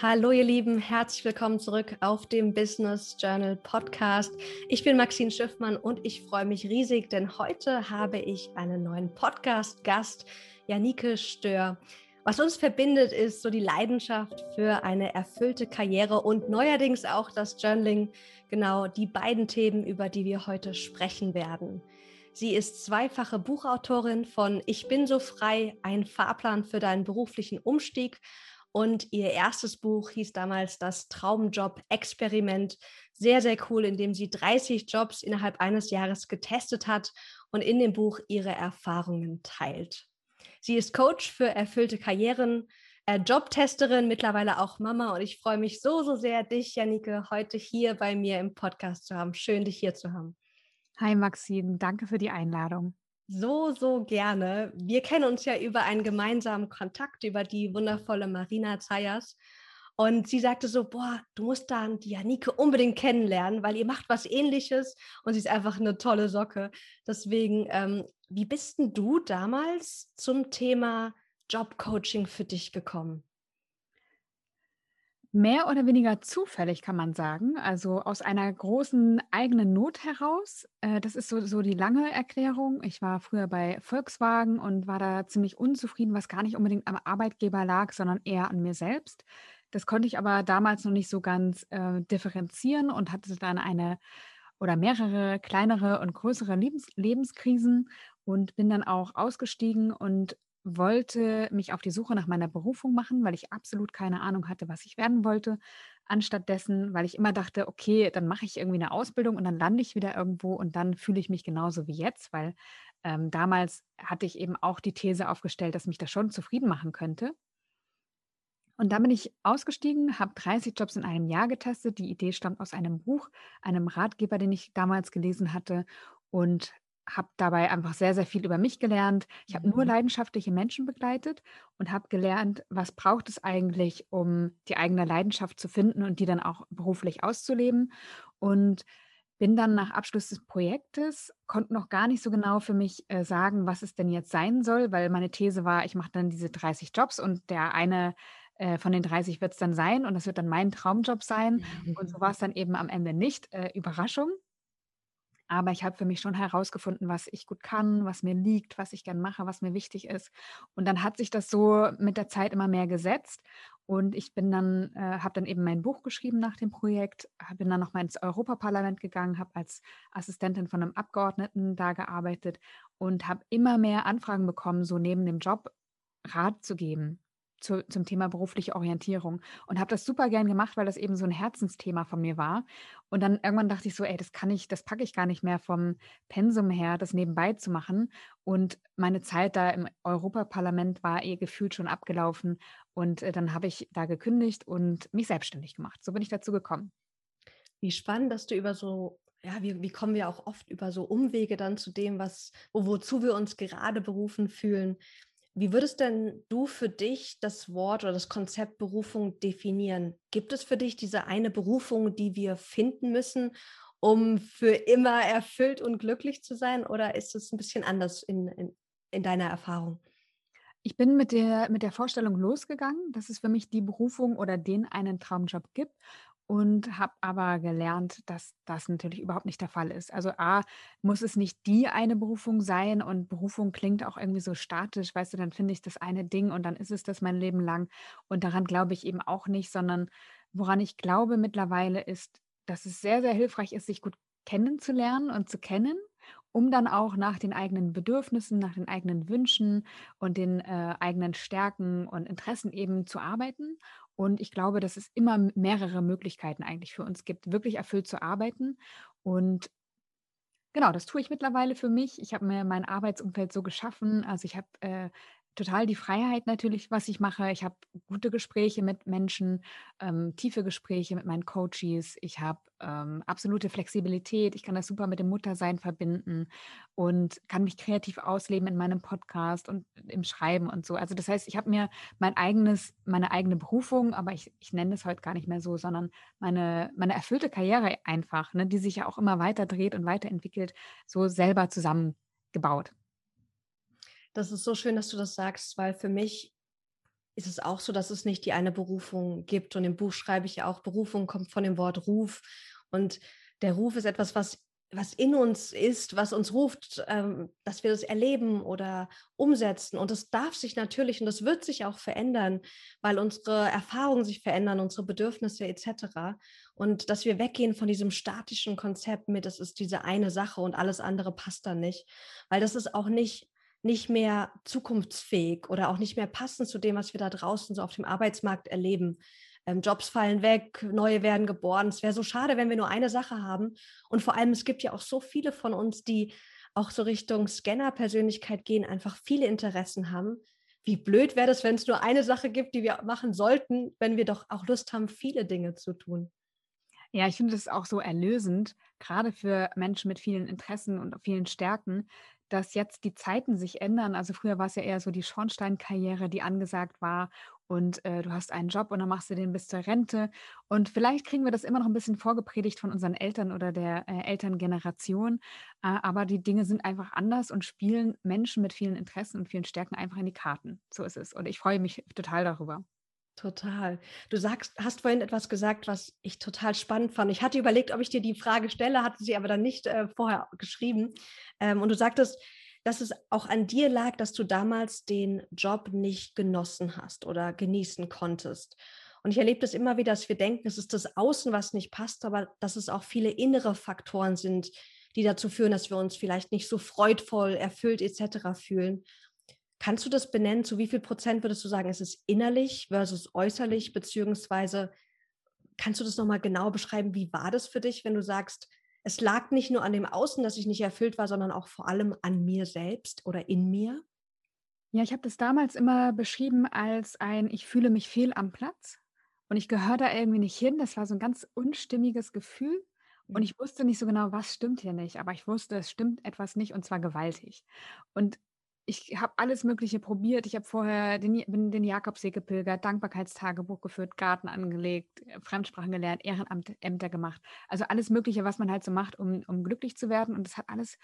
Hallo ihr Lieben, herzlich willkommen zurück auf dem Business Journal Podcast. Ich bin Maxine Schiffmann und ich freue mich riesig, denn heute habe ich einen neuen Podcast-Gast, Janike Stör. Was uns verbindet, ist so die Leidenschaft für eine erfüllte Karriere und neuerdings auch das Journaling, genau die beiden Themen, über die wir heute sprechen werden. Sie ist zweifache Buchautorin von Ich bin so frei, ein Fahrplan für deinen beruflichen Umstieg und ihr erstes Buch hieß damals das Traumjob-Experiment. Sehr, sehr cool, in dem sie 30 Jobs innerhalb eines Jahres getestet hat und in dem Buch ihre Erfahrungen teilt. Sie ist Coach für erfüllte Karrieren, äh, Jobtesterin, mittlerweile auch Mama. Und ich freue mich so, so sehr, dich, Janike, heute hier bei mir im Podcast zu haben. Schön, dich hier zu haben. Hi Maxine, danke für die Einladung so, so gerne. Wir kennen uns ja über einen gemeinsamen Kontakt, über die wundervolle Marina Zayas. Und sie sagte so, boah, du musst dann die Janike unbedingt kennenlernen, weil ihr macht was ähnliches und sie ist einfach eine tolle Socke. Deswegen, ähm, wie bist denn du damals zum Thema Jobcoaching für dich gekommen? Mehr oder weniger zufällig kann man sagen, also aus einer großen eigenen Not heraus. Äh, das ist so, so die lange Erklärung. Ich war früher bei Volkswagen und war da ziemlich unzufrieden, was gar nicht unbedingt am Arbeitgeber lag, sondern eher an mir selbst. Das konnte ich aber damals noch nicht so ganz äh, differenzieren und hatte dann eine oder mehrere kleinere und größere Lebens Lebenskrisen und bin dann auch ausgestiegen und wollte mich auf die Suche nach meiner Berufung machen, weil ich absolut keine Ahnung hatte, was ich werden wollte. Anstatt dessen, weil ich immer dachte, okay, dann mache ich irgendwie eine Ausbildung und dann lande ich wieder irgendwo und dann fühle ich mich genauso wie jetzt, weil ähm, damals hatte ich eben auch die These aufgestellt, dass mich das schon zufrieden machen könnte. Und dann bin ich ausgestiegen, habe 30 Jobs in einem Jahr getestet. Die Idee stammt aus einem Buch, einem Ratgeber, den ich damals gelesen hatte und habe dabei einfach sehr, sehr viel über mich gelernt. Ich habe nur mhm. leidenschaftliche Menschen begleitet und habe gelernt, was braucht es eigentlich, um die eigene Leidenschaft zu finden und die dann auch beruflich auszuleben. Und bin dann nach Abschluss des Projektes, konnte noch gar nicht so genau für mich äh, sagen, was es denn jetzt sein soll, weil meine These war, ich mache dann diese 30 Jobs und der eine äh, von den 30 wird es dann sein und das wird dann mein Traumjob sein. Mhm. Und so war es dann eben am Ende nicht. Äh, Überraschung. Aber ich habe für mich schon herausgefunden, was ich gut kann, was mir liegt, was ich gern mache, was mir wichtig ist. Und dann hat sich das so mit der Zeit immer mehr gesetzt. Und ich bin dann, äh, habe dann eben mein Buch geschrieben nach dem Projekt, bin dann nochmal ins Europaparlament gegangen, habe als Assistentin von einem Abgeordneten da gearbeitet und habe immer mehr Anfragen bekommen, so neben dem Job Rat zu geben zu, zum Thema berufliche Orientierung und habe das super gern gemacht, weil das eben so ein Herzensthema von mir war. Und dann irgendwann dachte ich so, ey, das kann ich, das packe ich gar nicht mehr vom Pensum her, das nebenbei zu machen. Und meine Zeit da im Europaparlament war eh gefühlt schon abgelaufen. Und äh, dann habe ich da gekündigt und mich selbstständig gemacht. So bin ich dazu gekommen. Wie spannend, dass du über so ja, wie, wie kommen wir auch oft über so Umwege dann zu dem, was, wo, wozu wir uns gerade berufen fühlen. Wie würdest denn du für dich das Wort oder das Konzept Berufung definieren? Gibt es für dich diese eine Berufung, die wir finden müssen, um für immer erfüllt und glücklich zu sein? Oder ist es ein bisschen anders in, in, in deiner Erfahrung? Ich bin mit der, mit der Vorstellung losgegangen, dass es für mich die Berufung oder den einen Traumjob gibt und habe aber gelernt, dass das natürlich überhaupt nicht der Fall ist. Also A, muss es nicht die eine Berufung sein und Berufung klingt auch irgendwie so statisch, weißt du, dann finde ich das eine Ding und dann ist es das mein Leben lang und daran glaube ich eben auch nicht, sondern woran ich glaube mittlerweile ist, dass es sehr, sehr hilfreich ist, sich gut kennenzulernen und zu kennen um dann auch nach den eigenen Bedürfnissen, nach den eigenen Wünschen und den äh, eigenen Stärken und Interessen eben zu arbeiten. Und ich glaube, dass es immer mehrere Möglichkeiten eigentlich für uns gibt, wirklich erfüllt zu arbeiten. Und genau, das tue ich mittlerweile für mich. Ich habe mir mein Arbeitsumfeld so geschaffen. Also ich habe äh, total die Freiheit natürlich, was ich mache. Ich habe gute Gespräche mit Menschen, ähm, tiefe Gespräche mit meinen Coaches. Ich habe ähm, absolute Flexibilität. Ich kann das super mit dem Muttersein verbinden und kann mich kreativ ausleben in meinem Podcast und im Schreiben und so. Also das heißt, ich habe mir mein eigenes, meine eigene Berufung, aber ich, ich nenne es heute gar nicht mehr so, sondern meine, meine erfüllte Karriere einfach, ne, die sich ja auch immer weiter dreht und weiterentwickelt, so selber zusammengebaut. Das ist so schön, dass du das sagst, weil für mich ist es auch so, dass es nicht die eine Berufung gibt. Und im Buch schreibe ich ja auch, Berufung kommt von dem Wort Ruf. Und der Ruf ist etwas, was was in uns ist, was uns ruft, ähm, dass wir das erleben oder umsetzen. Und das darf sich natürlich und das wird sich auch verändern, weil unsere Erfahrungen sich verändern, unsere Bedürfnisse etc. Und dass wir weggehen von diesem statischen Konzept mit, das ist diese eine Sache und alles andere passt dann nicht, weil das ist auch nicht nicht mehr zukunftsfähig oder auch nicht mehr passend zu dem, was wir da draußen so auf dem Arbeitsmarkt erleben ähm, Jobs fallen weg, neue werden geboren. Es wäre so schade, wenn wir nur eine Sache haben. Und vor allem, es gibt ja auch so viele von uns, die auch so Richtung Scanner-Persönlichkeit gehen, einfach viele Interessen haben. Wie blöd wäre das, wenn es nur eine Sache gibt, die wir machen sollten, wenn wir doch auch Lust haben, viele Dinge zu tun. Ja, ich finde es auch so erlösend, gerade für Menschen mit vielen Interessen und vielen Stärken, dass jetzt die Zeiten sich ändern. Also früher war es ja eher so die Schornsteinkarriere, die angesagt war und äh, du hast einen Job und dann machst du den bis zur Rente. Und vielleicht kriegen wir das immer noch ein bisschen vorgepredigt von unseren Eltern oder der äh, Elterngeneration. Äh, aber die Dinge sind einfach anders und spielen Menschen mit vielen Interessen und vielen Stärken einfach in die Karten. So ist es. Und ich freue mich total darüber. Total. Du sagst, hast vorhin etwas gesagt, was ich total spannend fand. Ich hatte überlegt, ob ich dir die Frage stelle, hatte sie aber dann nicht äh, vorher geschrieben. Ähm, und du sagtest, dass es auch an dir lag, dass du damals den Job nicht genossen hast oder genießen konntest. Und ich erlebe das immer wieder, dass wir denken, es ist das Außen, was nicht passt, aber dass es auch viele innere Faktoren sind, die dazu führen, dass wir uns vielleicht nicht so freudvoll, erfüllt etc. fühlen. Kannst du das benennen? Zu wie viel Prozent würdest du sagen, ist es innerlich versus äußerlich, beziehungsweise kannst du das nochmal genau beschreiben? Wie war das für dich, wenn du sagst, es lag nicht nur an dem Außen, dass ich nicht erfüllt war, sondern auch vor allem an mir selbst oder in mir? Ja, ich habe das damals immer beschrieben als ein, ich fühle mich fehl am Platz und ich gehöre da irgendwie nicht hin. Das war so ein ganz unstimmiges Gefühl. Und ich wusste nicht so genau, was stimmt hier nicht, aber ich wusste, es stimmt etwas nicht und zwar gewaltig. Und ich habe alles Mögliche probiert. Ich habe vorher den, bin den Jakobsee gepilgert, Dankbarkeitstagebuch geführt, Garten angelegt, äh, Fremdsprachen gelernt, Ehrenämter gemacht. Also alles Mögliche, was man halt so macht, um, um glücklich zu werden. Und das hat alles,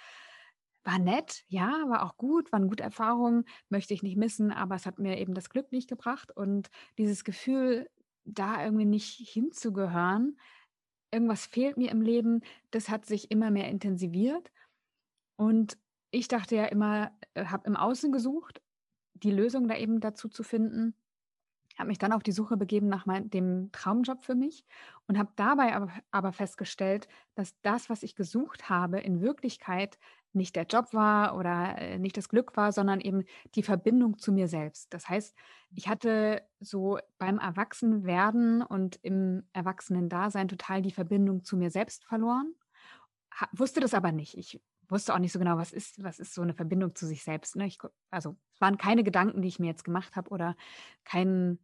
war nett, ja, war auch gut, waren gute Erfahrungen, möchte ich nicht missen, aber es hat mir eben das Glück nicht gebracht. Und dieses Gefühl, da irgendwie nicht hinzugehören, irgendwas fehlt mir im Leben, das hat sich immer mehr intensiviert. Und ich dachte ja immer, äh, habe im Außen gesucht, die Lösung da eben dazu zu finden, habe mich dann auf die Suche begeben nach mein, dem Traumjob für mich und habe dabei aber, aber festgestellt, dass das, was ich gesucht habe, in Wirklichkeit nicht der Job war oder äh, nicht das Glück war, sondern eben die Verbindung zu mir selbst. Das heißt, ich hatte so beim Erwachsenwerden und im Erwachsenen-Dasein total die Verbindung zu mir selbst verloren, wusste das aber nicht. Ich wusste auch nicht so genau, was ist, was ist so eine Verbindung zu sich selbst. Ne? Ich, also es waren keine Gedanken, die ich mir jetzt gemacht habe oder kein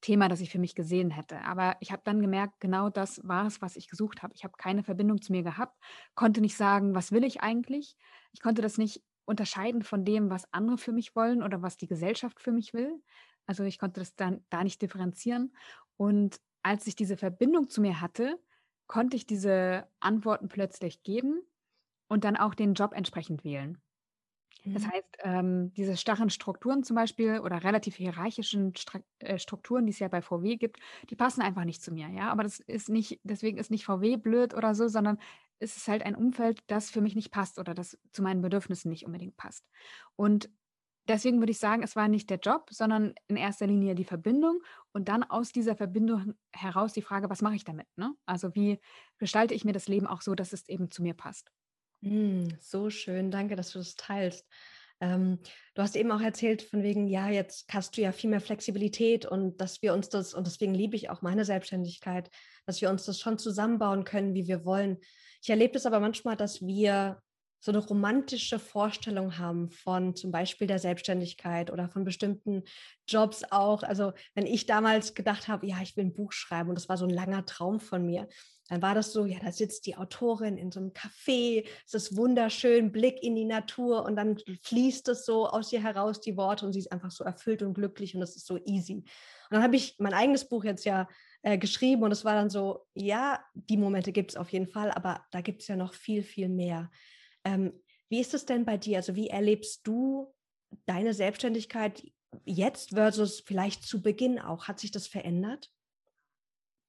Thema, das ich für mich gesehen hätte. Aber ich habe dann gemerkt, genau das war es, was ich gesucht habe. Ich habe keine Verbindung zu mir gehabt, konnte nicht sagen, was will ich eigentlich. Ich konnte das nicht unterscheiden von dem, was andere für mich wollen oder was die Gesellschaft für mich will. Also ich konnte das dann da nicht differenzieren. Und als ich diese Verbindung zu mir hatte, konnte ich diese Antworten plötzlich geben und dann auch den Job entsprechend wählen. Das mhm. heißt, ähm, diese starren Strukturen zum Beispiel oder relativ hierarchischen äh, Strukturen, die es ja bei VW gibt, die passen einfach nicht zu mir. Ja, aber das ist nicht, deswegen ist nicht VW blöd oder so, sondern es ist halt ein Umfeld, das für mich nicht passt oder das zu meinen Bedürfnissen nicht unbedingt passt. Und deswegen würde ich sagen, es war nicht der Job, sondern in erster Linie die Verbindung und dann aus dieser Verbindung heraus die Frage, was mache ich damit? Ne? Also wie gestalte ich mir das Leben auch so, dass es eben zu mir passt? Mm, so schön, danke, dass du das teilst. Ähm, du hast eben auch erzählt von wegen, ja, jetzt hast du ja viel mehr Flexibilität und dass wir uns das, und deswegen liebe ich auch meine Selbstständigkeit, dass wir uns das schon zusammenbauen können, wie wir wollen. Ich erlebe das aber manchmal, dass wir so eine romantische Vorstellung haben von zum Beispiel der Selbstständigkeit oder von bestimmten Jobs auch. Also wenn ich damals gedacht habe, ja, ich will ein Buch schreiben und das war so ein langer Traum von mir, dann war das so, ja, da sitzt die Autorin in so einem Café, es ist wunderschön, Blick in die Natur und dann fließt es so aus ihr heraus, die Worte und sie ist einfach so erfüllt und glücklich und das ist so easy. Und dann habe ich mein eigenes Buch jetzt ja äh, geschrieben und es war dann so, ja, die Momente gibt es auf jeden Fall, aber da gibt es ja noch viel, viel mehr. Ähm, wie ist es denn bei dir? Also wie erlebst du deine Selbstständigkeit jetzt versus vielleicht zu Beginn auch? Hat sich das verändert?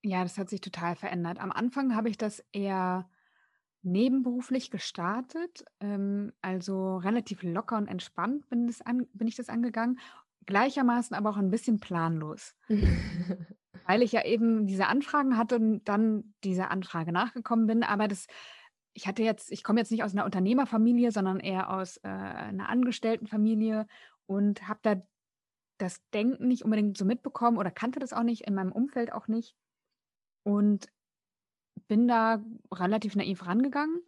Ja, das hat sich total verändert. Am Anfang habe ich das eher nebenberuflich gestartet, ähm, also relativ locker und entspannt bin, das an, bin ich das angegangen, gleichermaßen aber auch ein bisschen planlos. Weil ich ja eben diese Anfragen hatte und dann dieser Anfrage nachgekommen bin, aber das, ich hatte jetzt, ich komme jetzt nicht aus einer Unternehmerfamilie, sondern eher aus äh, einer Angestelltenfamilie und habe da das Denken nicht unbedingt so mitbekommen oder kannte das auch nicht, in meinem Umfeld auch nicht. Und bin da relativ naiv rangegangen,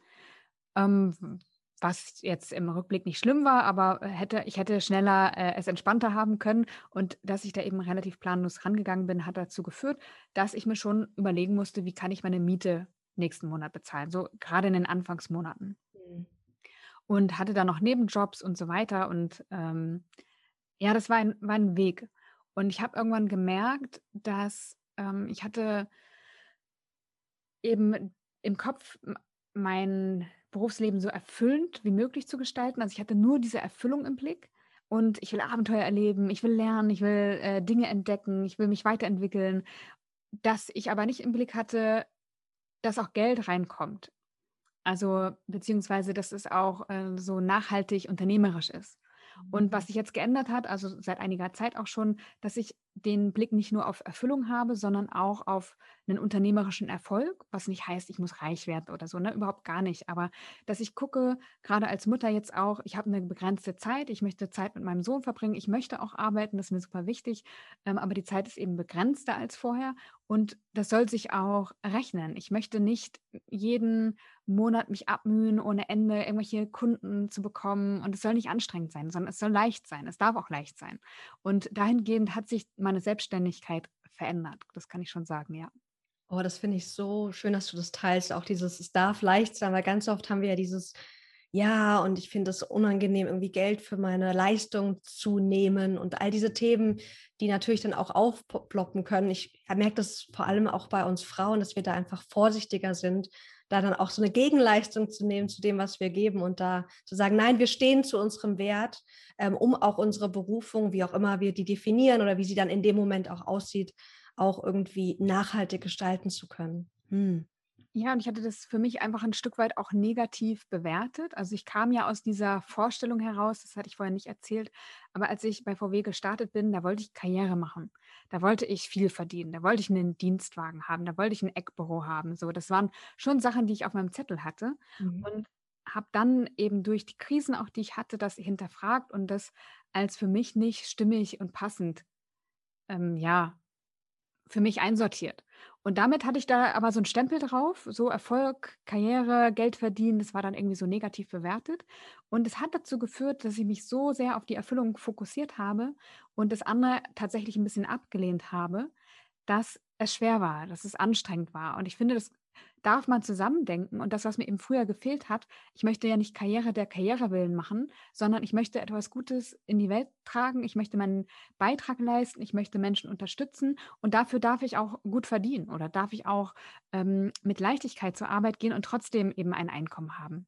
ähm, was jetzt im Rückblick nicht schlimm war, aber hätte, ich hätte schneller äh, es entspannter haben können. Und dass ich da eben relativ planlos rangegangen bin, hat dazu geführt, dass ich mir schon überlegen musste, wie kann ich meine Miete nächsten Monat bezahlen, so gerade in den Anfangsmonaten. Mhm. Und hatte dann noch Nebenjobs und so weiter. Und ähm, ja, das war ein, war ein Weg. Und ich habe irgendwann gemerkt, dass ähm, ich hatte eben im Kopf mein Berufsleben so erfüllend wie möglich zu gestalten. Also ich hatte nur diese Erfüllung im Blick und ich will Abenteuer erleben, ich will lernen, ich will äh, Dinge entdecken, ich will mich weiterentwickeln, dass ich aber nicht im Blick hatte, dass auch Geld reinkommt. Also beziehungsweise, dass es auch äh, so nachhaltig unternehmerisch ist. Und was mhm. sich jetzt geändert hat, also seit einiger Zeit auch schon, dass ich den Blick nicht nur auf Erfüllung habe, sondern auch auf einen unternehmerischen Erfolg, was nicht heißt, ich muss reich werden oder so, ne? überhaupt gar nicht. Aber dass ich gucke, gerade als Mutter jetzt auch, ich habe eine begrenzte Zeit, ich möchte Zeit mit meinem Sohn verbringen, ich möchte auch arbeiten, das ist mir super wichtig, ähm, aber die Zeit ist eben begrenzter als vorher und das soll sich auch rechnen. Ich möchte nicht jeden Monat mich abmühen, ohne Ende irgendwelche Kunden zu bekommen und es soll nicht anstrengend sein, sondern es soll leicht sein, es darf auch leicht sein. Und dahingehend hat sich meine Selbstständigkeit verändert. Das kann ich schon sagen, ja. Oh, das finde ich so schön, dass du das teilst. Auch dieses, es darf leicht sein, weil ganz oft haben wir ja dieses, ja, und ich finde es unangenehm, irgendwie Geld für meine Leistung zu nehmen und all diese Themen, die natürlich dann auch aufploppen können. Ich merke das vor allem auch bei uns Frauen, dass wir da einfach vorsichtiger sind, da dann auch so eine Gegenleistung zu nehmen zu dem, was wir geben und da zu sagen, nein, wir stehen zu unserem Wert, ähm, um auch unsere Berufung, wie auch immer wir die definieren oder wie sie dann in dem Moment auch aussieht, auch irgendwie nachhaltig gestalten zu können. Hm. Ja, und ich hatte das für mich einfach ein Stück weit auch negativ bewertet. Also ich kam ja aus dieser Vorstellung heraus, das hatte ich vorher nicht erzählt, aber als ich bei VW gestartet bin, da wollte ich Karriere machen. Da wollte ich viel verdienen, da wollte ich einen Dienstwagen haben, da wollte ich ein Eckbüro haben. So, das waren schon Sachen, die ich auf meinem Zettel hatte. Mhm. Und habe dann eben durch die Krisen, auch die ich hatte, das hinterfragt und das als für mich nicht stimmig und passend, ähm, ja, für mich einsortiert. Und damit hatte ich da aber so einen Stempel drauf, so Erfolg, Karriere, Geld verdienen, das war dann irgendwie so negativ bewertet. Und es hat dazu geführt, dass ich mich so sehr auf die Erfüllung fokussiert habe und das andere tatsächlich ein bisschen abgelehnt habe, dass es schwer war, dass es anstrengend war. Und ich finde, das darf man zusammendenken. Und das, was mir eben früher gefehlt hat, ich möchte ja nicht Karriere der Karriere willen machen, sondern ich möchte etwas Gutes in die Welt tragen. Ich möchte meinen Beitrag leisten. Ich möchte Menschen unterstützen. Und dafür darf ich auch gut verdienen oder darf ich auch ähm, mit Leichtigkeit zur Arbeit gehen und trotzdem eben ein Einkommen haben.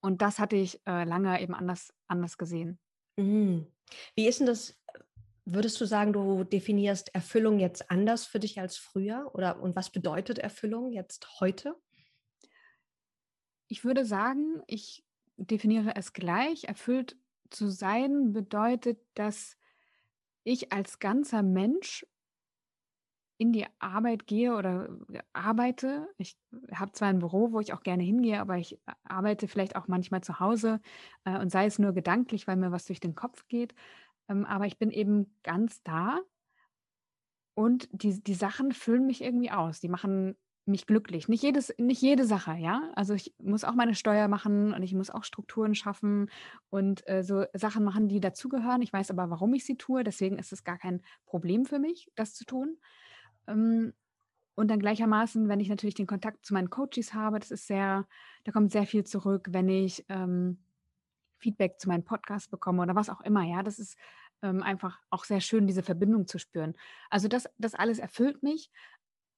Und das hatte ich äh, lange eben anders, anders gesehen. Mhm. Wie ist denn das Würdest du sagen, du definierst Erfüllung jetzt anders für dich als früher? Oder und was bedeutet Erfüllung jetzt heute? Ich würde sagen, ich definiere es gleich. Erfüllt zu sein bedeutet, dass ich als ganzer Mensch in die Arbeit gehe oder arbeite. Ich habe zwar ein Büro, wo ich auch gerne hingehe, aber ich arbeite vielleicht auch manchmal zu Hause äh, und sei es nur gedanklich, weil mir was durch den Kopf geht. Ähm, aber ich bin eben ganz da und die, die Sachen füllen mich irgendwie aus. Die machen mich glücklich. Nicht, jedes, nicht jede Sache, ja. Also ich muss auch meine Steuer machen und ich muss auch Strukturen schaffen und äh, so Sachen machen, die dazugehören. Ich weiß aber, warum ich sie tue. Deswegen ist es gar kein Problem für mich, das zu tun. Ähm, und dann gleichermaßen, wenn ich natürlich den Kontakt zu meinen Coaches habe, das ist sehr, da kommt sehr viel zurück, wenn ich ähm, Feedback zu meinem Podcast bekomme oder was auch immer. Ja, das ist ähm, einfach auch sehr schön, diese Verbindung zu spüren. Also das, das alles erfüllt mich.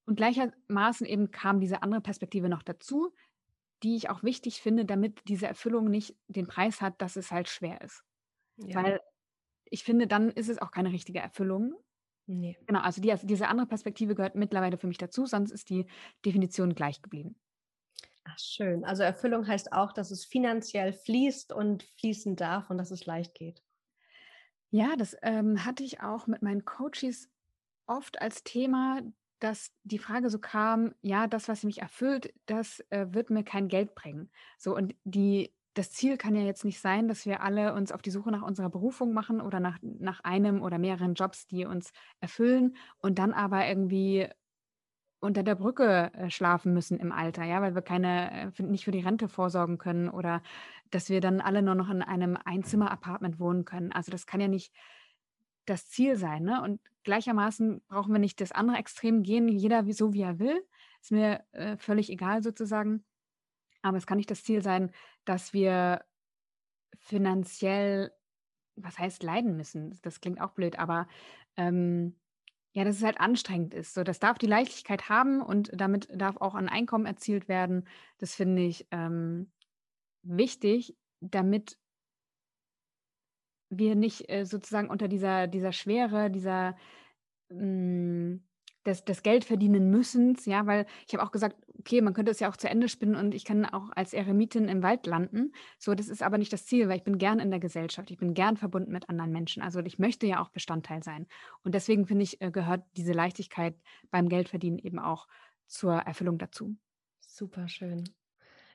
Und gleichermaßen eben kam diese andere Perspektive noch dazu, die ich auch wichtig finde, damit diese Erfüllung nicht den Preis hat, dass es halt schwer ist. Ja. Weil ich finde, dann ist es auch keine richtige Erfüllung. Nee. Genau, also die, diese andere Perspektive gehört mittlerweile für mich dazu, sonst ist die Definition gleich geblieben. Ach, schön. Also Erfüllung heißt auch, dass es finanziell fließt und fließen darf und dass es leicht geht. Ja, das ähm, hatte ich auch mit meinen Coaches oft als Thema, dass die Frage so kam, ja, das, was mich erfüllt, das äh, wird mir kein Geld bringen. So, und die, das Ziel kann ja jetzt nicht sein, dass wir alle uns auf die Suche nach unserer Berufung machen oder nach, nach einem oder mehreren Jobs, die uns erfüllen und dann aber irgendwie unter der Brücke äh, schlafen müssen im Alter, ja, weil wir keine, äh, nicht für die Rente vorsorgen können oder dass wir dann alle nur noch in einem Einzimmer-Apartment wohnen können. Also das kann ja nicht das Ziel sein. Ne? Und gleichermaßen brauchen wir nicht das andere Extrem gehen, jeder so wie er will. Ist mir äh, völlig egal sozusagen. Aber es kann nicht das Ziel sein, dass wir finanziell, was heißt leiden müssen? Das klingt auch blöd, aber ähm, ja, dass es halt anstrengend ist. So, das darf die Leichtigkeit haben und damit darf auch ein Einkommen erzielt werden. Das finde ich ähm, wichtig, damit wir nicht äh, sozusagen unter dieser, dieser Schwere, dieser mh, hm, des, des Geldverdienen müssens, ja, weil ich habe auch gesagt, okay, man könnte es ja auch zu Ende spinnen und ich kann auch als Eremitin im Wald landen. So, das ist aber nicht das Ziel, weil ich bin gern in der Gesellschaft, ich bin gern verbunden mit anderen Menschen. Also ich möchte ja auch Bestandteil sein. Und deswegen finde ich, äh, gehört diese Leichtigkeit beim Geldverdienen eben auch zur Erfüllung dazu. Super schön.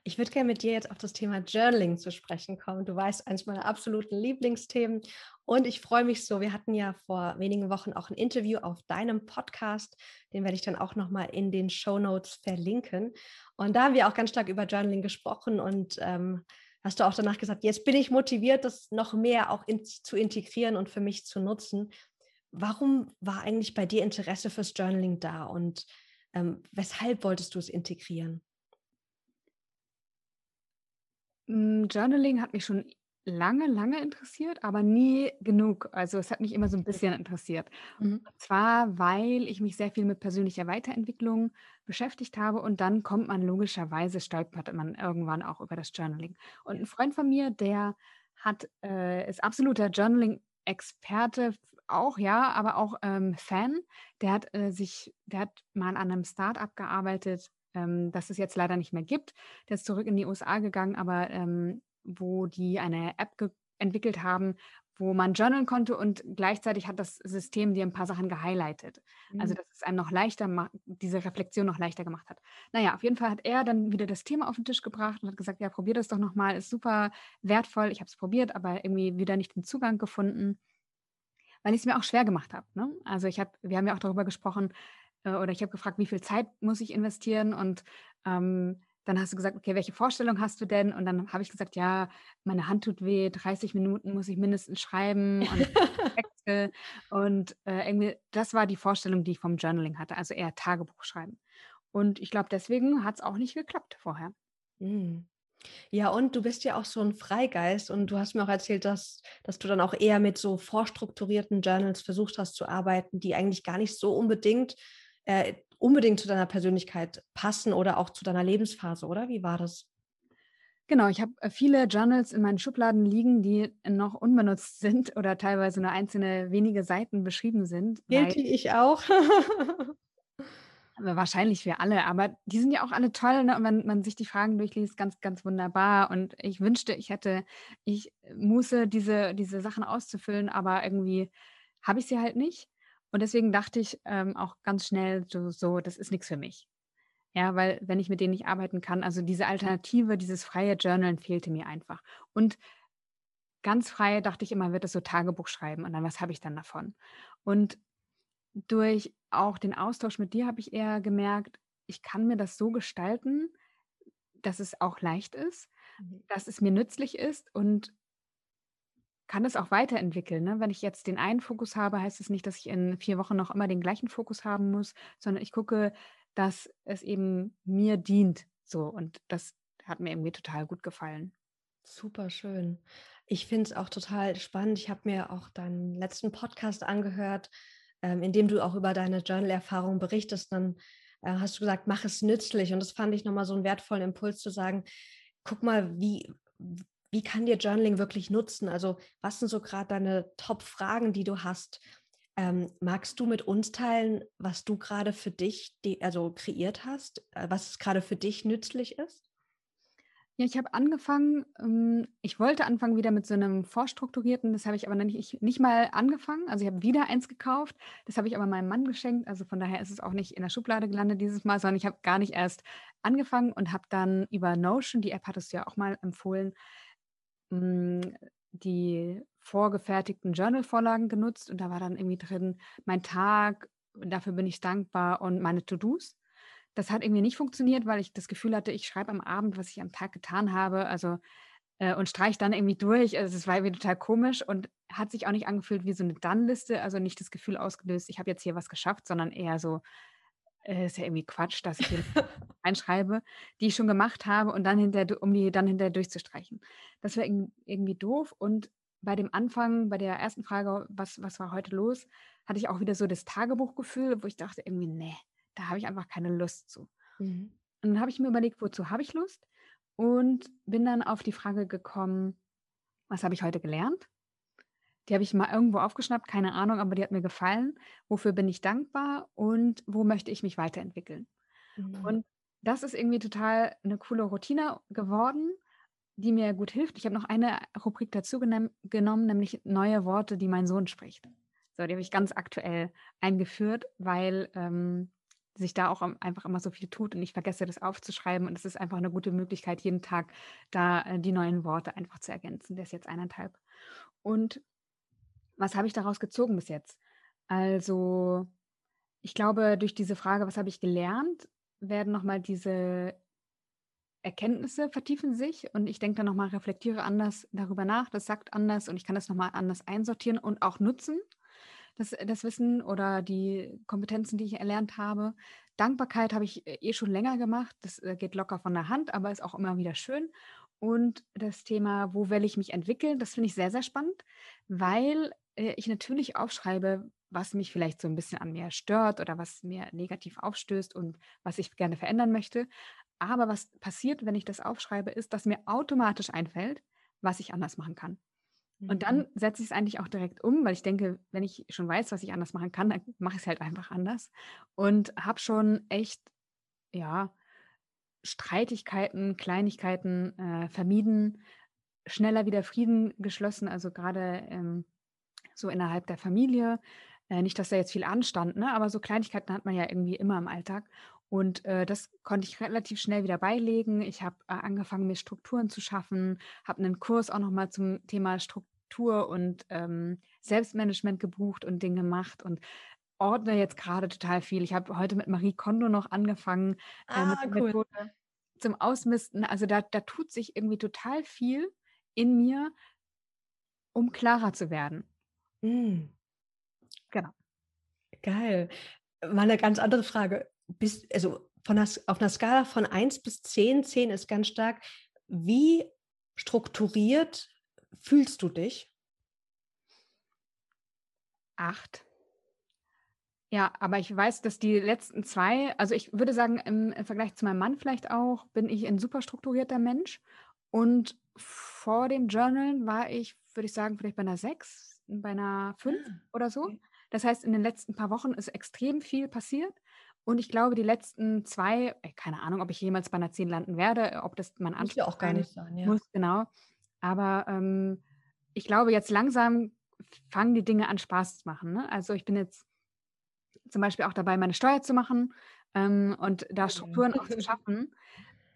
Ich würde gerne mit dir jetzt auf das Thema Journaling zu sprechen kommen. Du weißt, eines meiner absoluten Lieblingsthemen. Und ich freue mich so. Wir hatten ja vor wenigen Wochen auch ein Interview auf deinem Podcast. Den werde ich dann auch nochmal in den Show Notes verlinken. Und da haben wir auch ganz stark über Journaling gesprochen und ähm, hast du auch danach gesagt, jetzt bin ich motiviert, das noch mehr auch in, zu integrieren und für mich zu nutzen. Warum war eigentlich bei dir Interesse fürs Journaling da und ähm, weshalb wolltest du es integrieren? Hm, Journaling hat mich schon lange, lange interessiert, aber nie genug. Also es hat mich immer so ein bisschen interessiert. Mhm. Und zwar, weil ich mich sehr viel mit persönlicher Weiterentwicklung beschäftigt habe und dann kommt man logischerweise, stolpert man irgendwann auch über das Journaling. Und ein Freund von mir, der hat, äh, ist absoluter Journaling-Experte, auch ja, aber auch ähm, Fan. Der hat äh, sich, der hat mal an einem Start-up gearbeitet, ähm, das es jetzt leider nicht mehr gibt. Der ist zurück in die USA gegangen, aber ähm, wo die eine App entwickelt haben, wo man journalen konnte und gleichzeitig hat das System dir ein paar Sachen gehighlightet. Also, mhm. Also, dass es einem noch leichter, diese Reflexion noch leichter gemacht hat. Naja, auf jeden Fall hat er dann wieder das Thema auf den Tisch gebracht und hat gesagt, ja, probier das doch nochmal, ist super wertvoll. Ich habe es probiert, aber irgendwie wieder nicht den Zugang gefunden, weil ich es mir auch schwer gemacht habe. Ne? Also ich habe, wir haben ja auch darüber gesprochen, äh, oder ich habe gefragt, wie viel Zeit muss ich investieren und ähm, dann hast du gesagt, okay, welche Vorstellung hast du denn? Und dann habe ich gesagt, ja, meine Hand tut weh, 30 Minuten muss ich mindestens schreiben und und äh, irgendwie, das war die Vorstellung, die ich vom Journaling hatte, also eher Tagebuch schreiben. Und ich glaube, deswegen hat es auch nicht geklappt vorher. Mhm. Ja, und du bist ja auch so ein Freigeist und du hast mir auch erzählt, dass, dass du dann auch eher mit so vorstrukturierten Journals versucht hast zu arbeiten, die eigentlich gar nicht so unbedingt äh, unbedingt zu deiner Persönlichkeit passen oder auch zu deiner Lebensphase, oder? Wie war das? Genau, ich habe äh, viele Journals in meinen Schubladen liegen, die noch unbenutzt sind oder teilweise nur einzelne wenige Seiten beschrieben sind. Guilty, ich auch. wahrscheinlich für alle, aber die sind ja auch alle toll, ne? Und wenn man sich die Fragen durchliest, ganz, ganz wunderbar. Und ich wünschte, ich hätte, ich muße diese, diese Sachen auszufüllen, aber irgendwie habe ich sie halt nicht. Und deswegen dachte ich ähm, auch ganz schnell so, so, das ist nichts für mich. Ja, weil wenn ich mit denen nicht arbeiten kann, also diese Alternative, dieses freie Journalen fehlte mir einfach. Und ganz frei dachte ich immer, wird es so Tagebuch schreiben und dann was habe ich dann davon? Und durch auch den Austausch mit dir habe ich eher gemerkt, ich kann mir das so gestalten, dass es auch leicht ist, mhm. dass es mir nützlich ist und kann es auch weiterentwickeln. Ne? Wenn ich jetzt den einen Fokus habe, heißt es nicht, dass ich in vier Wochen noch immer den gleichen Fokus haben muss, sondern ich gucke, dass es eben mir dient. So, und das hat mir irgendwie total gut gefallen. Super schön. Ich finde es auch total spannend. Ich habe mir auch deinen letzten Podcast angehört, ähm, in dem du auch über deine Journal-Erfahrung berichtest. Dann äh, hast du gesagt, mach es nützlich. Und das fand ich nochmal so einen wertvollen Impuls zu sagen, guck mal, wie, wie kann dir Journaling wirklich nutzen? Also was sind so gerade deine Top-Fragen, die du hast? Ähm, magst du mit uns teilen, was du gerade für dich, also kreiert hast, äh, was gerade für dich nützlich ist? Ja, ich habe angefangen, ähm, ich wollte anfangen wieder mit so einem vorstrukturierten, das habe ich aber nicht, nicht mal angefangen. Also ich habe wieder eins gekauft, das habe ich aber meinem Mann geschenkt. Also von daher ist es auch nicht in der Schublade gelandet dieses Mal, sondern ich habe gar nicht erst angefangen und habe dann über Notion, die App hattest du ja auch mal empfohlen, die vorgefertigten Journal-Vorlagen genutzt und da war dann irgendwie drin mein Tag, dafür bin ich dankbar und meine To-Dos. Das hat irgendwie nicht funktioniert, weil ich das Gefühl hatte, ich schreibe am Abend, was ich am Tag getan habe, also äh, und streiche dann irgendwie durch. Also es war irgendwie total komisch und hat sich auch nicht angefühlt wie so eine Dann-Liste, also nicht das Gefühl ausgelöst, ich habe jetzt hier was geschafft, sondern eher so, äh, ist ja irgendwie Quatsch, dass ich einschreibe, die ich schon gemacht habe und dann hinterher, um die dann hinterher durchzustreichen. Das wäre irgendwie doof und bei dem Anfang, bei der ersten Frage, was, was war heute los, hatte ich auch wieder so das Tagebuchgefühl, wo ich dachte, irgendwie, nee, da habe ich einfach keine Lust zu. Mhm. Und dann habe ich mir überlegt, wozu habe ich Lust? Und bin dann auf die Frage gekommen, was habe ich heute gelernt? Die habe ich mal irgendwo aufgeschnappt, keine Ahnung, aber die hat mir gefallen. Wofür bin ich dankbar und wo möchte ich mich weiterentwickeln? Mhm. Und das ist irgendwie total eine coole Routine geworden, die mir gut hilft. Ich habe noch eine Rubrik dazu genommen, nämlich neue Worte, die mein Sohn spricht. So, die habe ich ganz aktuell eingeführt, weil ähm, sich da auch einfach immer so viel tut und ich vergesse das aufzuschreiben und es ist einfach eine gute Möglichkeit, jeden Tag da äh, die neuen Worte einfach zu ergänzen. Der ist jetzt eineinhalb. Und was habe ich daraus gezogen bis jetzt? Also, ich glaube, durch diese Frage, was habe ich gelernt, werden nochmal diese Erkenntnisse vertiefen sich und ich denke dann nochmal, reflektiere anders darüber nach, das sagt anders und ich kann das nochmal anders einsortieren und auch nutzen das, das Wissen oder die Kompetenzen, die ich erlernt habe. Dankbarkeit habe ich äh, eh schon länger gemacht. Das äh, geht locker von der Hand, aber ist auch immer wieder schön. Und das Thema, wo will ich mich entwickeln, das finde ich sehr, sehr spannend, weil äh, ich natürlich aufschreibe, was mich vielleicht so ein bisschen an mir stört oder was mir negativ aufstößt und was ich gerne verändern möchte. Aber was passiert, wenn ich das aufschreibe, ist, dass mir automatisch einfällt, was ich anders machen kann. Und dann mhm. setze ich es eigentlich auch direkt um, weil ich denke, wenn ich schon weiß, was ich anders machen kann, dann mache ich es halt einfach anders. Und habe schon echt, ja, Streitigkeiten, Kleinigkeiten äh, vermieden, schneller wieder Frieden geschlossen, also gerade ähm, so innerhalb der Familie. Äh, nicht, dass da jetzt viel anstand, ne? aber so Kleinigkeiten hat man ja irgendwie immer im Alltag. Und äh, das konnte ich relativ schnell wieder beilegen. Ich habe äh, angefangen, mir Strukturen zu schaffen, habe einen Kurs auch nochmal zum Thema Struktur und ähm, Selbstmanagement gebucht und Dinge gemacht und ordne jetzt gerade total viel. Ich habe heute mit Marie Kondo noch angefangen äh, ah, mit cool. Methode zum Ausmisten. Also da, da tut sich irgendwie total viel in mir, um klarer zu werden. Mm. Genau. Geil. Mal eine ganz andere Frage bis, also von der, auf einer Skala von 1 bis 10, 10 ist ganz stark, wie strukturiert fühlst du dich? Acht. Ja, aber ich weiß, dass die letzten zwei, also ich würde sagen, im, im Vergleich zu meinem Mann vielleicht auch, bin ich ein super strukturierter Mensch. Und vor dem Journal war ich, würde ich sagen, vielleicht bei einer 6, bei einer 5 ah, oder so. Das heißt, in den letzten paar Wochen ist extrem viel passiert. Und ich glaube, die letzten zwei, keine Ahnung, ob ich jemals bei einer 10 landen werde, ob das mein Anspruch ja auch gar nicht sein, ja. muss, genau. Aber ähm, ich glaube, jetzt langsam fangen die Dinge an, Spaß zu machen. Ne? Also ich bin jetzt zum Beispiel auch dabei, meine Steuer zu machen ähm, und da Strukturen auch zu schaffen.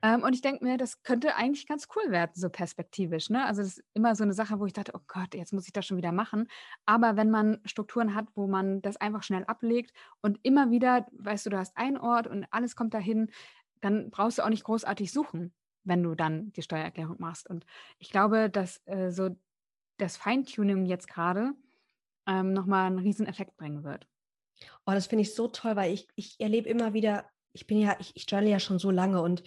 Ähm, und ich denke mir, das könnte eigentlich ganz cool werden, so perspektivisch. Ne? Also das ist immer so eine Sache, wo ich dachte, oh Gott, jetzt muss ich das schon wieder machen. Aber wenn man Strukturen hat, wo man das einfach schnell ablegt und immer wieder, weißt du, du hast einen Ort und alles kommt dahin, dann brauchst du auch nicht großartig suchen, wenn du dann die Steuererklärung machst. Und ich glaube, dass äh, so das Feintuning jetzt gerade ähm, nochmal einen riesen Effekt bringen wird. Oh, das finde ich so toll, weil ich, ich erlebe immer wieder, ich bin ja, ich, ich journal ja schon so lange und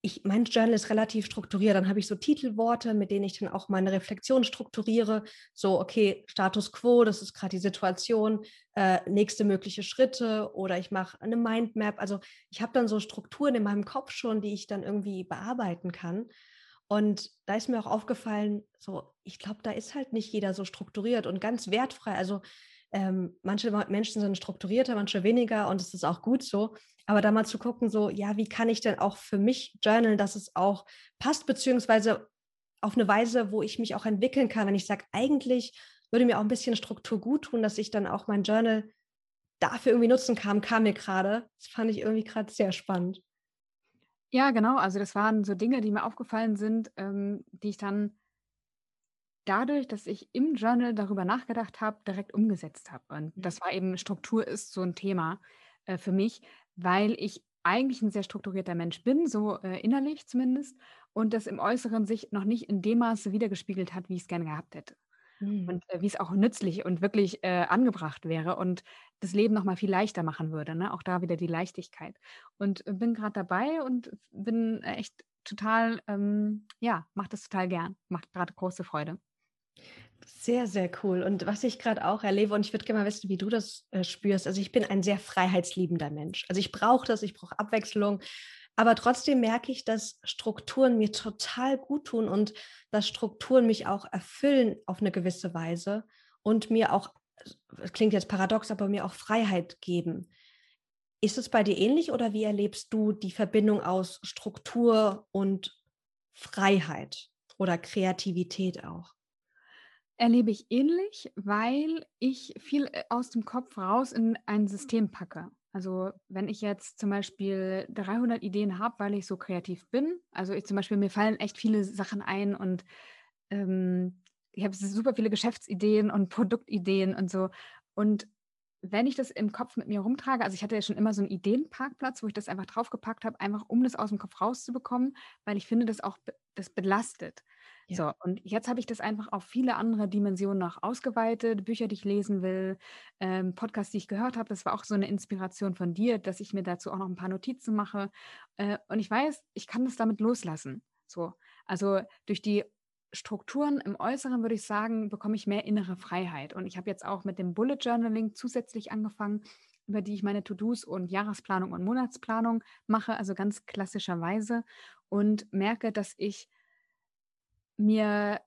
ich, mein Journal ist relativ strukturiert. Dann habe ich so Titelworte, mit denen ich dann auch meine Reflexion strukturiere. So, okay, Status quo, das ist gerade die Situation, äh, nächste mögliche Schritte oder ich mache eine Mindmap. Also ich habe dann so Strukturen in meinem Kopf schon, die ich dann irgendwie bearbeiten kann. Und da ist mir auch aufgefallen, so, ich glaube, da ist halt nicht jeder so strukturiert und ganz wertfrei. Also ähm, manche Menschen sind strukturierter, manche weniger und es ist auch gut so. Aber da mal zu gucken, so, ja, wie kann ich denn auch für mich journalen, dass es auch passt, beziehungsweise auf eine Weise, wo ich mich auch entwickeln kann, wenn ich sage, eigentlich würde mir auch ein bisschen Struktur gut tun, dass ich dann auch mein Journal dafür irgendwie nutzen kann, kam mir gerade. Das fand ich irgendwie gerade sehr spannend. Ja, genau. Also das waren so Dinge, die mir aufgefallen sind, ähm, die ich dann dadurch, dass ich im Journal darüber nachgedacht habe, direkt umgesetzt habe. Und mhm. das war eben, Struktur ist so ein Thema äh, für mich, weil ich eigentlich ein sehr strukturierter Mensch bin, so äh, innerlich zumindest, und das im Äußeren sich noch nicht in dem Maße wiedergespiegelt hat, wie ich es gerne gehabt hätte. Mhm. Und äh, wie es auch nützlich und wirklich äh, angebracht wäre und das Leben noch mal viel leichter machen würde. Ne? Auch da wieder die Leichtigkeit. Und äh, bin gerade dabei und bin echt total, ähm, ja, macht das total gern. Macht gerade große Freude. Sehr, sehr cool. Und was ich gerade auch erlebe, und ich würde gerne mal wissen, wie du das äh, spürst. Also ich bin ein sehr freiheitsliebender Mensch. Also ich brauche das, ich brauche Abwechslung. Aber trotzdem merke ich, dass Strukturen mir total gut tun und dass Strukturen mich auch erfüllen auf eine gewisse Weise und mir auch, klingt jetzt paradox, aber mir auch Freiheit geben. Ist es bei dir ähnlich oder wie erlebst du die Verbindung aus Struktur und Freiheit oder Kreativität auch? Erlebe ich ähnlich, weil ich viel äh, aus dem Kopf raus in ein System packe. Also wenn ich jetzt zum Beispiel 300 Ideen habe, weil ich so kreativ bin, also ich zum Beispiel, mir fallen echt viele Sachen ein und ähm, ich habe super viele Geschäftsideen und Produktideen und so. Und wenn ich das im Kopf mit mir rumtrage, also ich hatte ja schon immer so einen Ideenparkplatz, wo ich das einfach draufgepackt habe, einfach um das aus dem Kopf rauszubekommen, weil ich finde, das auch das belastet. Ja. So, und jetzt habe ich das einfach auf viele andere Dimensionen noch ausgeweitet. Bücher, die ich lesen will, ähm, Podcasts, die ich gehört habe. Das war auch so eine Inspiration von dir, dass ich mir dazu auch noch ein paar Notizen mache. Äh, und ich weiß, ich kann das damit loslassen. So, also durch die Strukturen im Äußeren würde ich sagen, bekomme ich mehr innere Freiheit. Und ich habe jetzt auch mit dem Bullet Journaling zusätzlich angefangen, über die ich meine To-Dos und Jahresplanung und Monatsplanung mache, also ganz klassischerweise und merke, dass ich mir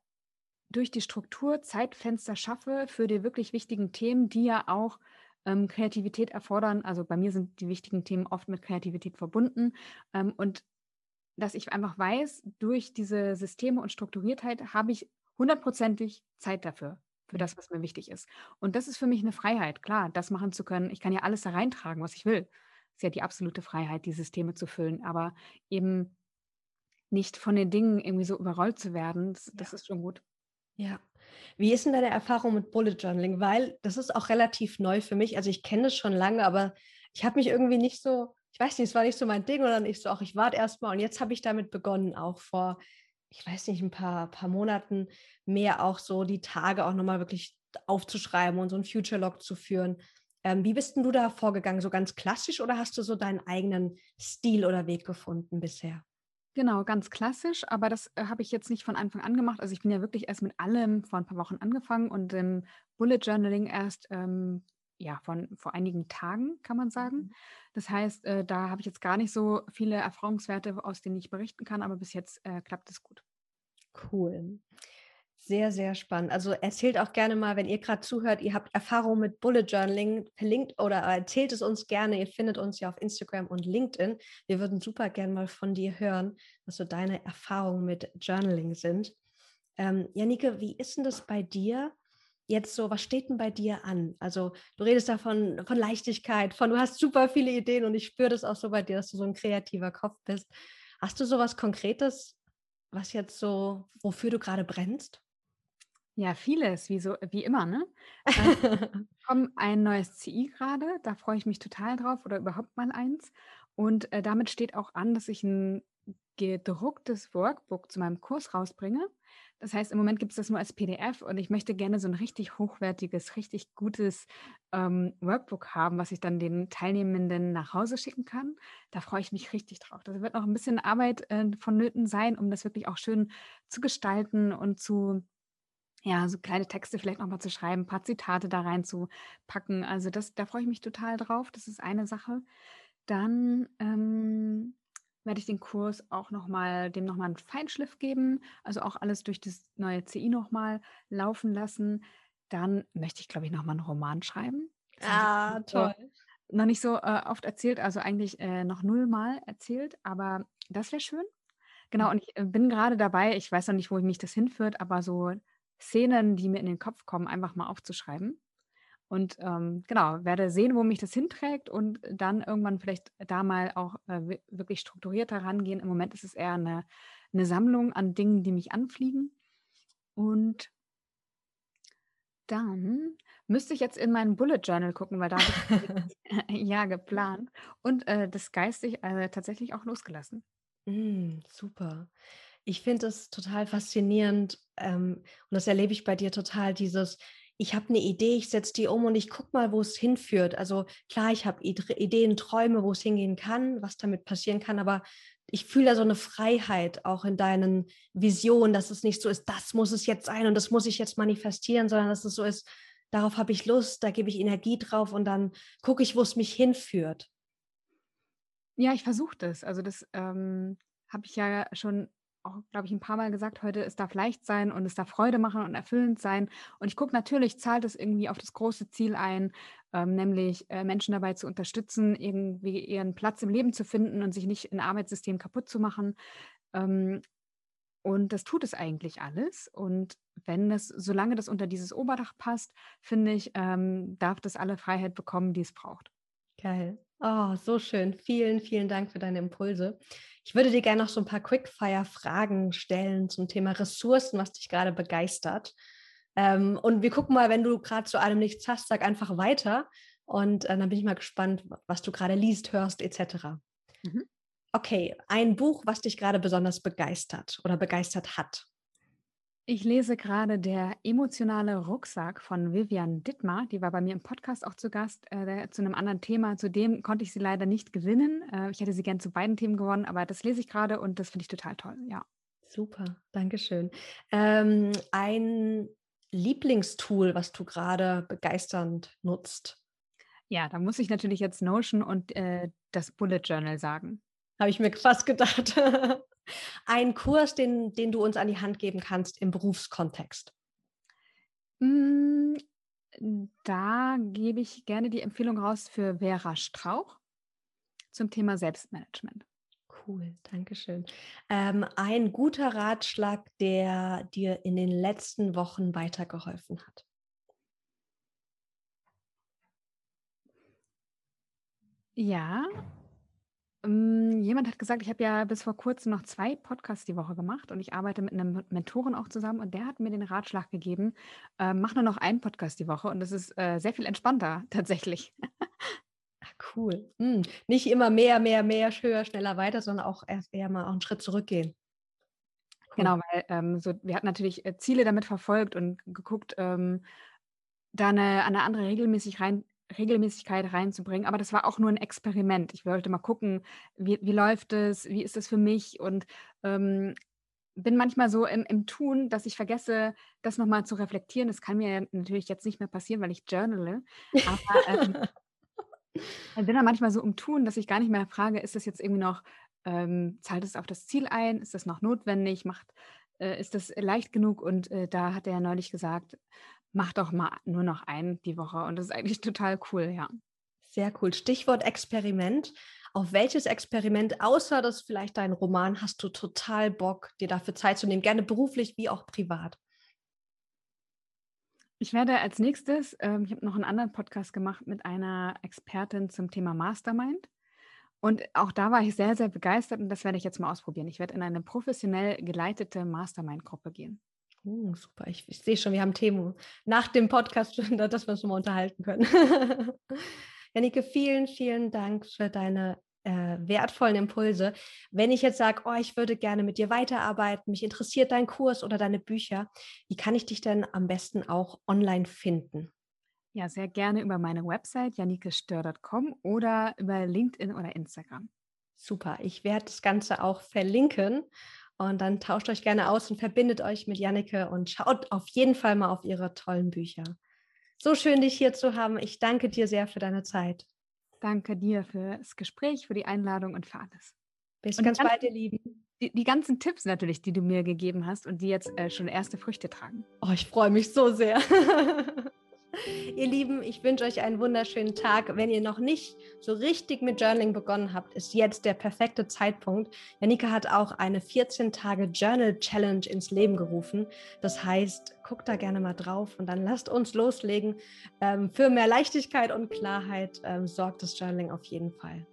durch die Struktur Zeitfenster schaffe für die wirklich wichtigen Themen, die ja auch ähm, Kreativität erfordern. Also bei mir sind die wichtigen Themen oft mit Kreativität verbunden. Ähm, und dass ich einfach weiß, durch diese Systeme und Strukturiertheit habe ich hundertprozentig Zeit dafür, für das, was mir wichtig ist. Und das ist für mich eine Freiheit, klar, das machen zu können. Ich kann ja alles da reintragen, was ich will. Das ist ja die absolute Freiheit, die Systeme zu füllen. Aber eben nicht von den Dingen irgendwie so überrollt zu werden, das, das ist schon gut. Ja. Wie ist denn deine Erfahrung mit Bullet Journaling? Weil das ist auch relativ neu für mich. Also ich kenne es schon lange, aber ich habe mich irgendwie nicht so, ich weiß nicht, es war nicht so mein Ding oder nicht so, auch ich warte erstmal und jetzt habe ich damit begonnen, auch vor, ich weiß nicht, ein paar, paar Monaten mehr auch so die Tage auch nochmal wirklich aufzuschreiben und so ein Future Log zu führen. Ähm, wie bist denn du da vorgegangen? So ganz klassisch oder hast du so deinen eigenen Stil oder Weg gefunden bisher? Genau, ganz klassisch, aber das äh, habe ich jetzt nicht von Anfang an gemacht. Also ich bin ja wirklich erst mit allem vor ein paar Wochen angefangen und im Bullet Journaling erst ähm, ja, von vor einigen Tagen, kann man sagen. Mhm. Das heißt, äh, da habe ich jetzt gar nicht so viele Erfahrungswerte, aus denen ich berichten kann, aber bis jetzt äh, klappt es gut. Cool. Sehr, sehr spannend. Also erzählt auch gerne mal, wenn ihr gerade zuhört, ihr habt Erfahrung mit Bullet Journaling, verlinkt oder erzählt es uns gerne. Ihr findet uns ja auf Instagram und LinkedIn. Wir würden super gerne mal von dir hören, was so deine Erfahrungen mit Journaling sind. Ähm, Janike, wie ist denn das bei dir? Jetzt so, was steht denn bei dir an? Also du redest davon von Leichtigkeit, von du hast super viele Ideen und ich spüre das auch so bei dir, dass du so ein kreativer Kopf bist. Hast du so was Konkretes, was jetzt so, wofür du gerade brennst? Ja, vieles, wie, so, wie immer, ne? Ähm, kommt ein neues CI gerade, da freue ich mich total drauf oder überhaupt mal eins. Und äh, damit steht auch an, dass ich ein gedrucktes Workbook zu meinem Kurs rausbringe. Das heißt, im Moment gibt es das nur als PDF und ich möchte gerne so ein richtig hochwertiges, richtig gutes ähm, Workbook haben, was ich dann den Teilnehmenden nach Hause schicken kann. Da freue ich mich richtig drauf. Das wird noch ein bisschen Arbeit äh, vonnöten sein, um das wirklich auch schön zu gestalten und zu ja, so kleine Texte vielleicht nochmal zu schreiben, ein paar Zitate da reinzupacken. Also das, da freue ich mich total drauf. Das ist eine Sache. Dann ähm, werde ich den Kurs auch nochmal, dem nochmal einen Feinschliff geben, also auch alles durch das neue CI nochmal laufen lassen. Dann möchte ich, glaube ich, nochmal einen Roman schreiben. ah, toll. So, noch nicht so äh, oft erzählt, also eigentlich äh, noch nullmal erzählt, aber das wäre schön. Genau, und ich äh, bin gerade dabei, ich weiß noch nicht, wo mich das hinführt, aber so Szenen, die mir in den Kopf kommen, einfach mal aufzuschreiben. Und ähm, genau, werde sehen, wo mich das hinträgt und dann irgendwann vielleicht da mal auch äh, wirklich strukturierter rangehen. Im Moment ist es eher eine, eine Sammlung an Dingen, die mich anfliegen. Und dann müsste ich jetzt in meinen Bullet Journal gucken, weil da habe ich ja geplant und äh, das geistig äh, tatsächlich auch losgelassen. Mm, super. Ich finde es total faszinierend ähm, und das erlebe ich bei dir total, dieses, ich habe eine Idee, ich setze die um und ich gucke mal, wo es hinführt. Also klar, ich habe Ideen, Träume, wo es hingehen kann, was damit passieren kann, aber ich fühle da so eine Freiheit auch in deinen Visionen, dass es nicht so ist, das muss es jetzt sein und das muss ich jetzt manifestieren, sondern dass es so ist, darauf habe ich Lust, da gebe ich Energie drauf und dann gucke ich, wo es mich hinführt. Ja, ich versuche das. Also das ähm, habe ich ja schon auch, glaube ich, ein paar Mal gesagt heute, es darf leicht sein und es darf Freude machen und erfüllend sein. Und ich gucke natürlich, zahlt es irgendwie auf das große Ziel ein, ähm, nämlich äh, Menschen dabei zu unterstützen, irgendwie ihren Platz im Leben zu finden und sich nicht ein Arbeitssystem kaputt zu machen. Ähm, und das tut es eigentlich alles. Und wenn es, solange das unter dieses Oberdach passt, finde ich, ähm, darf das alle Freiheit bekommen, die es braucht. Geil. Oh, so schön. Vielen, vielen Dank für deine Impulse. Ich würde dir gerne noch so ein paar Quickfire-Fragen stellen zum Thema Ressourcen, was dich gerade begeistert. Ähm, und wir gucken mal, wenn du gerade zu allem nichts hast, sag einfach weiter. Und äh, dann bin ich mal gespannt, was du gerade liest, hörst, etc. Mhm. Okay, ein Buch, was dich gerade besonders begeistert oder begeistert hat. Ich lese gerade der emotionale Rucksack von Vivian Dittmar. Die war bei mir im Podcast auch zu Gast äh, zu einem anderen Thema. Zudem konnte ich sie leider nicht gewinnen. Äh, ich hätte sie gern zu beiden Themen gewonnen, aber das lese ich gerade und das finde ich total toll. Ja. Super, Dankeschön. Ähm, ein Lieblingstool, was du gerade begeisternd nutzt? Ja, da muss ich natürlich jetzt Notion und äh, das Bullet Journal sagen. Habe ich mir fast gedacht. Ein Kurs, den, den du uns an die Hand geben kannst im Berufskontext? Hm, da gebe ich gerne die Empfehlung raus für Vera Strauch zum Thema Selbstmanagement. Cool, danke schön. Ähm, ein guter Ratschlag, der dir in den letzten Wochen weitergeholfen hat. Ja, jemand hat gesagt, ich habe ja bis vor kurzem noch zwei Podcasts die Woche gemacht und ich arbeite mit einem Mentoren auch zusammen und der hat mir den Ratschlag gegeben, äh, mach nur noch einen Podcast die Woche und das ist äh, sehr viel entspannter tatsächlich. Ach, cool. Hm. Nicht immer mehr, mehr, mehr, höher, schneller, weiter, sondern auch erst eher mal auch einen Schritt zurückgehen. Cool. Genau, weil ähm, so, wir hatten natürlich äh, Ziele damit verfolgt und geguckt, ähm, da eine, eine andere regelmäßig rein, Regelmäßigkeit reinzubringen. Aber das war auch nur ein Experiment. Ich wollte mal gucken, wie, wie läuft es, wie ist es für mich und ähm, bin manchmal so im, im, Tun, dass ich vergesse, das nochmal zu reflektieren. Das kann mir natürlich jetzt nicht mehr passieren, weil ich journale. Aber ähm, bin dann manchmal so im Tun, dass ich gar nicht mehr frage, ist das jetzt irgendwie noch, ähm, zahlt es auf das Ziel ein? Ist das noch notwendig? Macht, äh, ist das leicht genug? Und äh, da hat er neulich gesagt, mach doch mal nur noch einen die Woche. Und das ist eigentlich total cool, ja. Sehr cool. Stichwort Experiment. Auf welches Experiment, außer das vielleicht dein Roman, hast du total Bock, dir dafür Zeit zu nehmen, gerne beruflich wie auch privat? Ich werde als nächstes, ähm, ich habe noch einen anderen Podcast gemacht mit einer Expertin zum Thema Mastermind. Und auch da war ich sehr, sehr begeistert und das werde ich jetzt mal ausprobieren. Ich werde in eine professionell geleitete Mastermind-Gruppe gehen. Uh, super, ich, ich, sehe schon, wir haben Themen nach dem Podcast, dass wir uns mal unterhalten können. Janike, vielen, vielen Dank für deine äh, wertvollen Impulse. Wenn ich jetzt sage, oh, ich würde gerne mit dir weiterarbeiten, mich interessiert dein Kurs oder deine Bücher, wie kann ich dich denn am besten auch online finden? Ja, sehr gerne über meine Website janikestör.com oder über LinkedIn oder Instagram. Super, ich werde das Ganze auch verlinken. Und dann tauscht euch gerne aus und verbindet euch mit Jannike und schaut auf jeden Fall mal auf ihre tollen Bücher. So schön, dich hier zu haben. Ich danke dir sehr für deine Zeit. Danke dir für das Gespräch, für die Einladung und für alles. Bis und ganz ganzen, bald, ihr Lieben. Die, die, ganzen Tipps natürlich, die du mir gegeben hast und die jetzt äh, schon erste Früchte tragen. Oh, ich freue mich so sehr. Ihr Lieben, ich wünsche euch einen wunderschönen Tag. Wenn ihr noch nicht so richtig mit Journaling begonnen habt, ist jetzt der perfekte Zeitpunkt. Janika hat auch eine 14-Tage Journal Challenge ins Leben gerufen. Das heißt, guckt da gerne mal drauf und dann lasst uns loslegen. Ähm, für mehr Leichtigkeit und Klarheit ähm, sorgt das Journaling auf jeden Fall.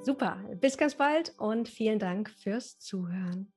Super, bis ganz bald und vielen Dank fürs Zuhören.